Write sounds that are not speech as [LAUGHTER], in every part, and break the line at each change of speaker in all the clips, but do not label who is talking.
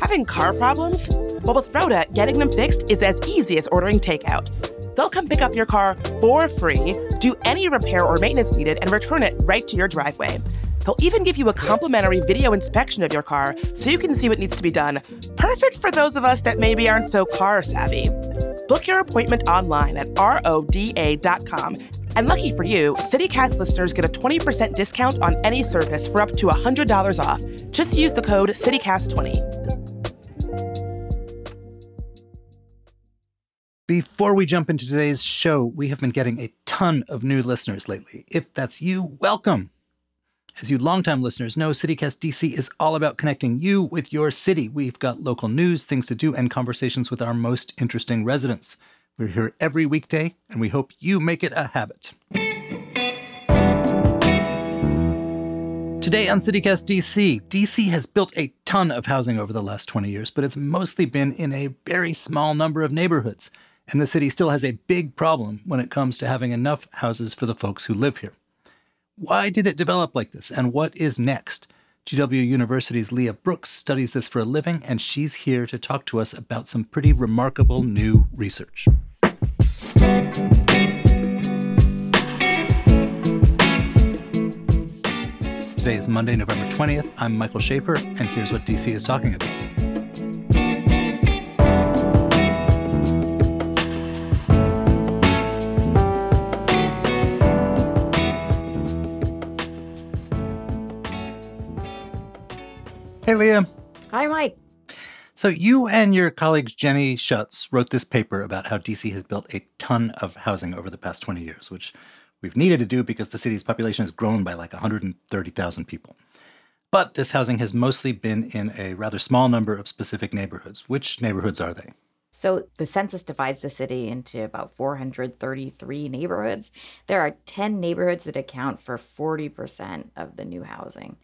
Having car problems? Well, with Rhoda, getting them fixed is as easy as ordering takeout. They'll come pick up your car for free, do any repair or maintenance needed, and return it right to your driveway. They'll even give you a complimentary video inspection of your car so you can see what needs to be done. Perfect for those of us that maybe aren't so car savvy. Book your appointment online at roda.com. And lucky for you, CityCast listeners get a 20% discount on any service for up to $100 off. Just use the code CityCast20.
Before we jump into today's show, we have been getting a ton of new listeners lately. If that's you, welcome. As you longtime listeners know, CityCast DC is all about connecting you with your city. We've got local news, things to do, and conversations with our most interesting residents. We're here every weekday, and we hope you make it a habit. Today on CityCast DC, DC has built a ton of housing over the last 20 years, but it's mostly been in a very small number of neighborhoods and the city still has a big problem when it comes to having enough houses for the folks who live here. Why did it develop like this, and what is next? GW University's Leah Brooks studies this for a living, and she's here to talk to us about some pretty remarkable new research. Today is Monday, November 20th. I'm Michael Schaffer, and here's what DC is talking about. Leah.
Hi, Mike.
So, you and your colleague Jenny Schuetz wrote this paper about how DC has built a ton of housing over the past 20 years, which we've needed to do because the city's population has grown by like 130,000 people. But this housing has mostly been in a rather small number of specific neighborhoods. Which neighborhoods are they?
So the census divides the city into about 433 neighborhoods. There are 10 neighborhoods that account for 40% of the new housing.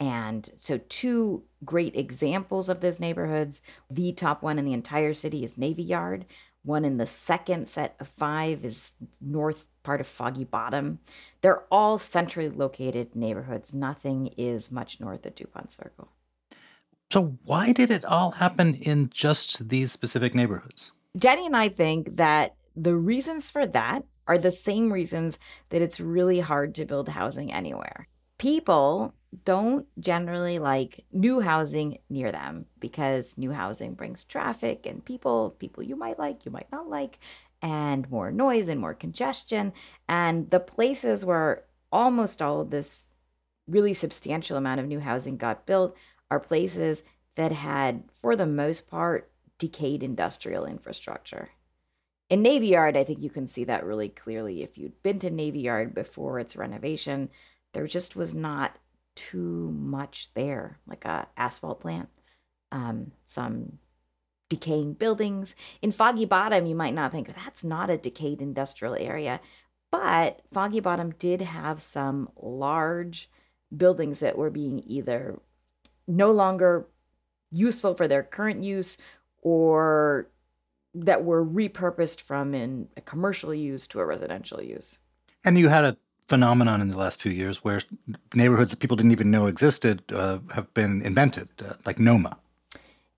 And so, two great examples of those neighborhoods the top one in the entire city is Navy Yard. One in the second set of five is north part of Foggy Bottom. They're all centrally located neighborhoods. Nothing is much north of DuPont Circle.
So, why did it all happen in just these specific neighborhoods?
Jenny and I think that the reasons for that are the same reasons that it's really hard to build housing anywhere. People don't generally like new housing near them because new housing brings traffic and people, people you might like, you might not like, and more noise and more congestion. And the places where almost all of this really substantial amount of new housing got built are places that had, for the most part, decayed industrial infrastructure. In Navy Yard, I think you can see that really clearly. If you'd been to Navy Yard before its renovation, there just was not too much there, like a asphalt plant, um, some decaying buildings. In Foggy Bottom, you might not think that's not a decayed industrial area, but Foggy Bottom did have some large buildings that were being either no longer useful for their current use or that were repurposed from in a commercial use to a residential use.
And you had a phenomenon in the last few years where neighborhoods that people didn't even know existed uh, have been invented, uh, like Noma.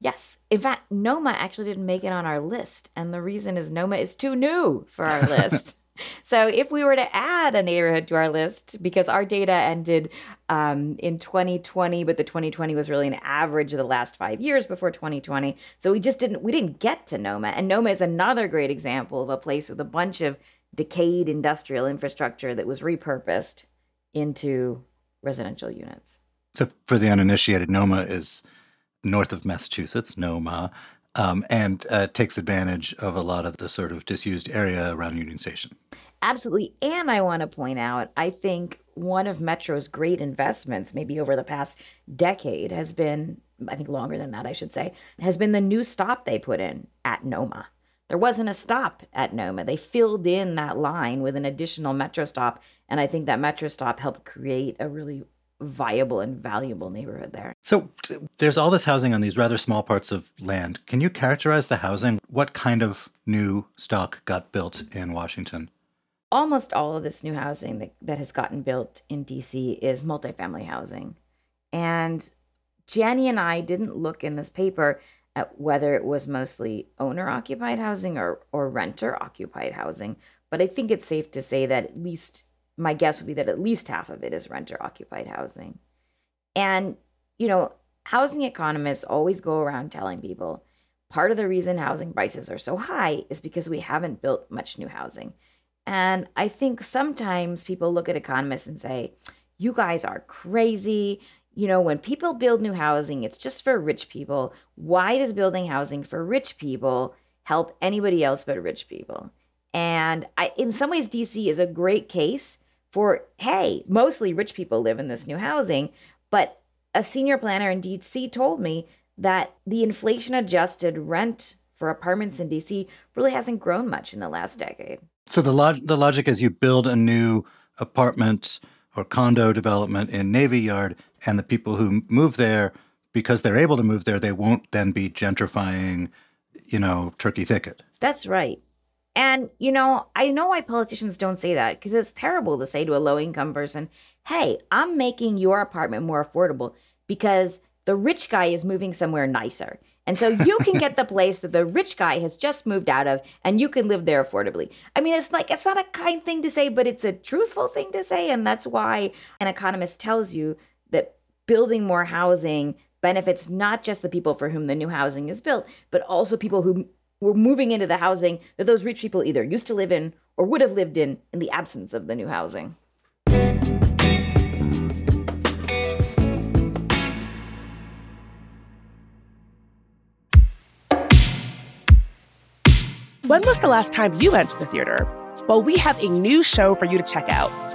Yes. In fact, Noma actually didn't make it on our list. And the reason is Noma is too new for our list. [LAUGHS] so if we were to add a neighborhood to our list, because our data ended um, in 2020, but the 2020 was really an average of the last five years before 2020. So we just didn't we didn't get to Noma. And Noma is another great example of a place with a bunch of decayed industrial infrastructure that was repurposed into residential units.
So, for the uninitiated, Noma is north of Massachusetts, Noma, um, and uh, takes advantage of a lot of the sort of disused area around Union Station.
Absolutely. And I want to point out, I think one of Metro's great investments, maybe over the past decade, has been, I think longer than that, I should say, has been the new stop they put in at Noma. There wasn't a stop at Noma. They filled in that line with an additional metro stop. And I think that metro stop helped create a really viable and valuable neighborhood there.
So there's all this housing on these rather small parts of land. Can you characterize the housing? What kind of new stock got built in Washington?
almost all of this new housing that, that has gotten built in DC is multifamily housing. And Jenny and I didn't look in this paper whether it was mostly owner occupied housing or, or renter occupied housing. But I think it's safe to say that at least my guess would be that at least half of it is renter occupied housing. And, you know, housing economists always go around telling people part of the reason housing prices are so high is because we haven't built much new housing. And I think sometimes people look at economists and say, you guys are crazy. You know, when people build new housing, it's just for rich people. Why does building housing for rich people help anybody else but rich people? And I, in some ways, DC is a great case for hey, mostly rich people live in this new housing. But a senior planner in DC told me that the inflation adjusted rent for apartments in DC really hasn't grown much in the last decade.
So the log- the logic is you build a new apartment or condo development in Navy Yard, and the people who move there, because they're able to move there, they won't then be gentrifying, you know, Turkey Thicket.
That's right. And, you know, I know why politicians don't say that because it's terrible to say to a low income person, hey, I'm making your apartment more affordable because the rich guy is moving somewhere nicer. And so you can get the [LAUGHS] place that the rich guy has just moved out of and you can live there affordably. I mean, it's like, it's not a kind thing to say, but it's a truthful thing to say. And that's why an economist tells you that building more housing benefits not just the people for whom the new housing is built, but also people who were moving into the housing that those rich people either used to live in or would have lived in in the absence of the new housing.
When was the last time you went to the theater? Well, we have a new show for you to check out.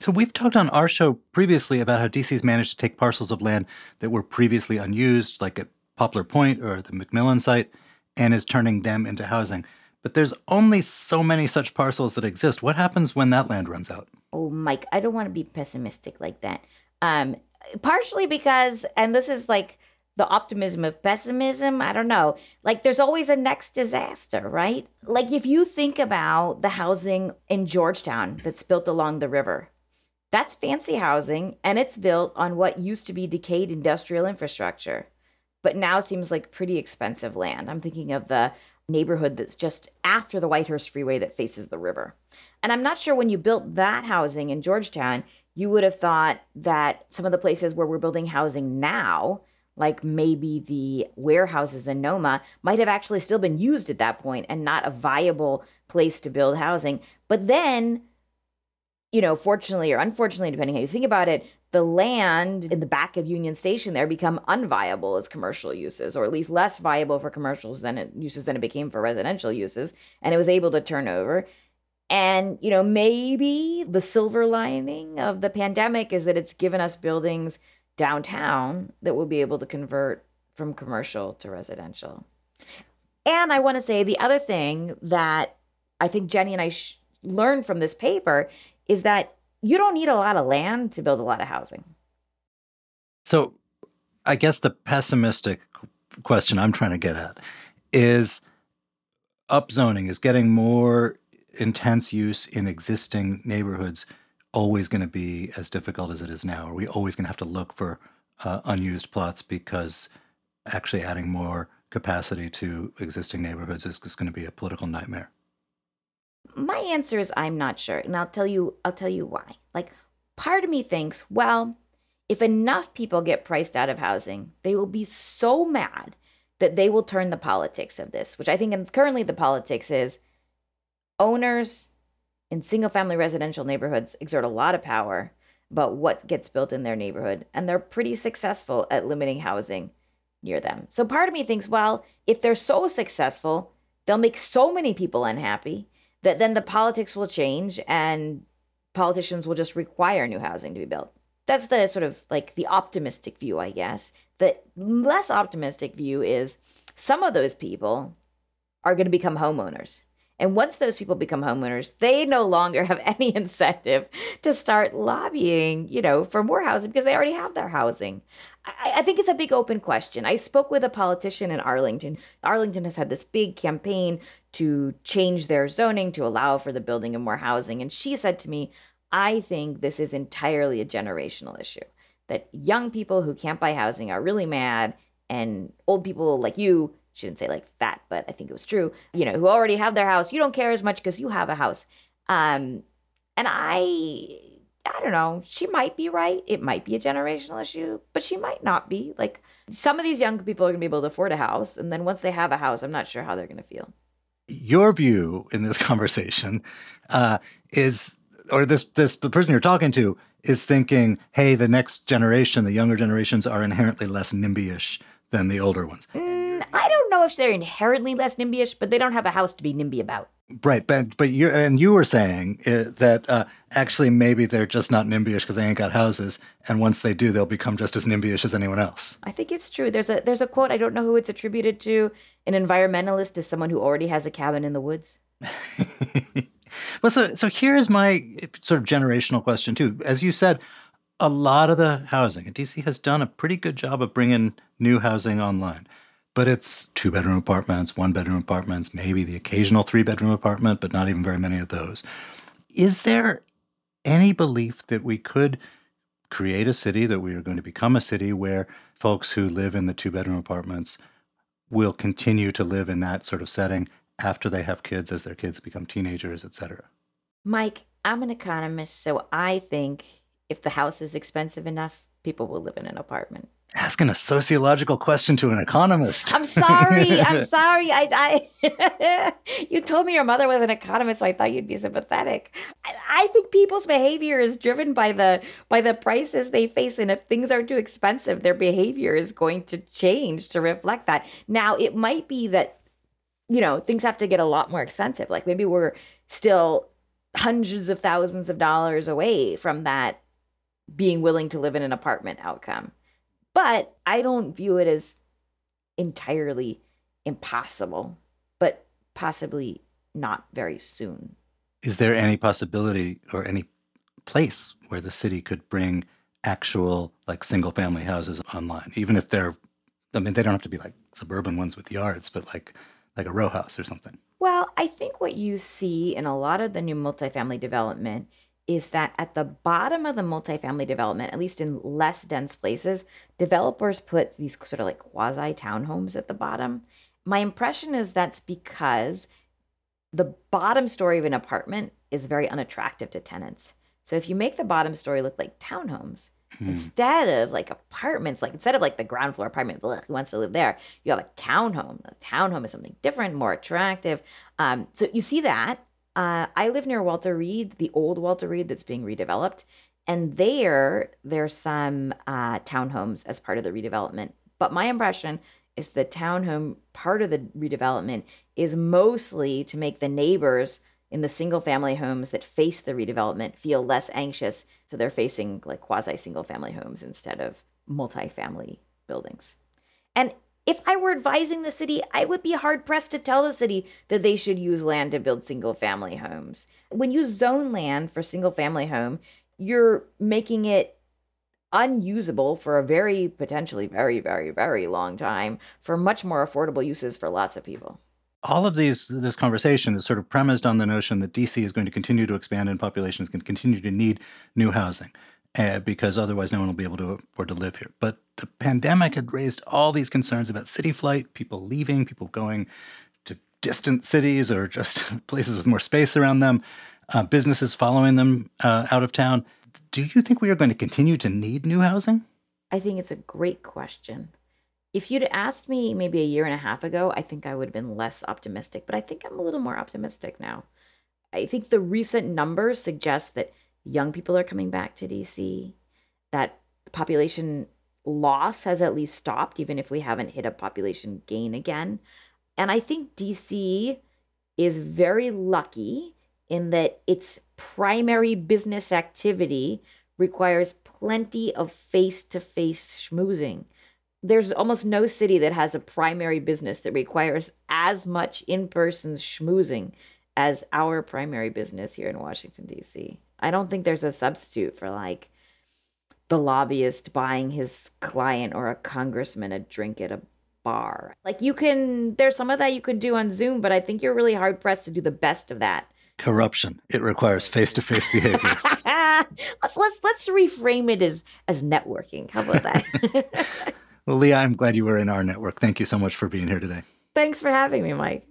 So we've talked on our show previously about how DC's managed to take parcels of land that were previously unused, like at Poplar Point or the McMillan site, and is turning them into housing. But there's only so many such parcels that exist. What happens when that land runs out?
Oh, Mike, I don't want to be pessimistic like that. Um, partially because, and this is like the optimism of pessimism. I don't know. Like there's always a next disaster, right? Like if you think about the housing in Georgetown that's built along the river, that's fancy housing, and it's built on what used to be decayed industrial infrastructure, but now seems like pretty expensive land. I'm thinking of the neighborhood that's just after the Whitehurst Freeway that faces the river. And I'm not sure when you built that housing in Georgetown, you would have thought that some of the places where we're building housing now, like maybe the warehouses in Noma, might have actually still been used at that point and not a viable place to build housing. But then you know, fortunately or unfortunately, depending how you think about it, the land in the back of Union Station there become unviable as commercial uses, or at least less viable for commercials than it uses than it became for residential uses, and it was able to turn over. And you know, maybe the silver lining of the pandemic is that it's given us buildings downtown that will be able to convert from commercial to residential. And I want to say the other thing that I think Jenny and I sh- learned from this paper is that you don't need a lot of land to build a lot of housing.
So, I guess the pessimistic question I'm trying to get at is upzoning, is getting more intense use in existing neighborhoods always going to be as difficult as it is now? Are we always going to have to look for uh, unused plots because actually adding more capacity to existing neighborhoods is just going to be a political nightmare?
My answer is I'm not sure, and I'll tell you I'll tell you why. Like part of me thinks, well, if enough people get priced out of housing, they will be so mad that they will turn the politics of this, which I think currently the politics is owners in single family residential neighborhoods exert a lot of power about what gets built in their neighborhood, and they're pretty successful at limiting housing near them. So part of me thinks, well, if they're so successful, they'll make so many people unhappy that then the politics will change and politicians will just require new housing to be built. That's the sort of like the optimistic view, I guess. The less optimistic view is some of those people are going to become homeowners. And once those people become homeowners, they no longer have any incentive to start lobbying, you know, for more housing because they already have their housing. I, I, think it's a big open question. I spoke with a politician in Arlington. Arlington has had this big campaign to change their zoning to allow for the building of more housing. And she said to me, I think this is entirely a generational issue. That young people who can't buy housing are really mad, and old people like you she didn't say like that, but I think it was true, you know, who already have their house. You don't care as much because you have a house. Um, and I, I don't know, she might be right. It might be a generational issue, but she might not be. Like some of these young people are going to be able to afford a house. And then once they have a house, I'm not sure how they're going to feel.
Your view in this [LAUGHS] conversation uh, is, or this, this, the person you're talking to is thinking, hey, the next generation, the younger generations are inherently less NIMBY-ish than the older ones.
Mm I don't know if they're inherently less NIMBY-ish, but they don't have a house to be NIMBY about.
Right, but but you and you were saying uh, that uh, actually maybe they're just not NIMBY-ish because they ain't got houses, and once they do, they'll become just as NIMBY-ish as anyone else.
I think it's true. There's a there's a quote I don't know who it's attributed to. An environmentalist is someone who already has a cabin in the woods. [LAUGHS]
well, so so here's my sort of generational question too. As you said, a lot of the housing, and DC has done a pretty good job of bringing new housing online but it's two bedroom apartments, one bedroom apartments, maybe the occasional three bedroom apartment, but not even very many of those. Is there any belief that we could create a city, that we are going to become a city where folks who live in the two bedroom apartments will continue to live in that sort of setting after they have kids, as their kids become teenagers, et cetera?
Mike, I'm an economist, so I think if the house is expensive enough, people will live in an apartment
asking a sociological question to an economist.
I'm sorry. I'm [LAUGHS] sorry. I, I [LAUGHS] you told me your mother was an economist, so I thought you'd be sympathetic. I, I, think people's behavior is driven by the by the prices they face, and if things are too expensive, their behavior is going to change to reflect that. Now, it might be that you know things have to get a lot more expensive. Like maybe we're still hundreds of thousands of dollars away from that being willing to live in an apartment outcome but I don't view it as entirely impossible, but possibly not very soon.
Is there any possibility or any place where the city could bring actual like single family houses online, even if they're I mean they don't have to be like suburban ones with yards, but like like a row house or something.
Well, I think what you see in a lot of the new multifamily development is that at the bottom of the multifamily development, at least in less dense places, developers put these sort of like quasi townhomes at the bottom. My impression is that's because the bottom story of an apartment is very unattractive to tenants. So if you make the bottom story look like townhomes, hmm. instead of like apartments, like instead of like the ground floor apartment, who wants to live there? You have a townhome. A townhome is something different, more attractive. Um, so you see that uh, I live near Walter Reed, the old Walter Reed that's being redeveloped. And there, there's some uh, townhomes as part of the redevelopment. But my impression is the townhome part of the redevelopment is mostly to make the neighbors in the single family homes that face the redevelopment feel less anxious. So they're facing like quasi single family homes instead of multi-family buildings. And if I were advising the city, I would be hard pressed to tell the city that they should use land to build single family homes. When you zone land for single family home, you're making it unusable for a very potentially very very very long time for much more affordable uses for lots of people
all of these this conversation is sort of premised on the notion that DC is going to continue to expand and population is going to continue to need new housing uh, because otherwise no one will be able to afford to live here. But the pandemic had raised all these concerns about city flight, people leaving, people going to distant cities or just [LAUGHS] places with more space around them, uh, businesses following them uh, out of town. Do you think we are going to continue to need new housing?
I think it's a great question. If you'd asked me maybe a year and a half ago, I think I would have been less optimistic, but I think I'm a little more optimistic now. I think the recent numbers suggest that young people are coming back to DC, that population loss has at least stopped, even if we haven't hit a population gain again. And I think DC is very lucky in that its primary business activity requires plenty of face to face schmoozing. There's almost no city that has a primary business that requires as much in person schmoozing as our primary business here in Washington, D.C. I don't think there's a substitute for like the lobbyist buying his client or a congressman a drink at a bar. Like you can, there's some of that you can do on Zoom, but I think you're really hard pressed to do the best of that.
Corruption. It requires face-to-face behavior. [LAUGHS]
let's let's let's reframe it as as networking. How about that? [LAUGHS]
well, Leah, I'm glad you were in our network. Thank you so much for being here today.
Thanks for having me, Mike.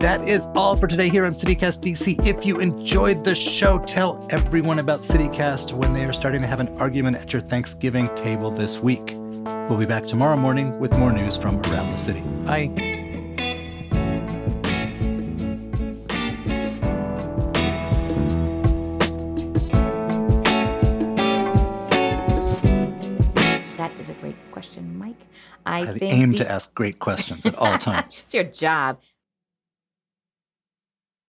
That is all for today here on CityCast DC. If you enjoyed the show, tell everyone about CityCast when they are starting to have an argument at your Thanksgiving table this week. We'll be back tomorrow morning with more news from around the city. Bye.
That is a great question, Mike. I,
I aim to ask great questions at all [LAUGHS] times.
it's your job.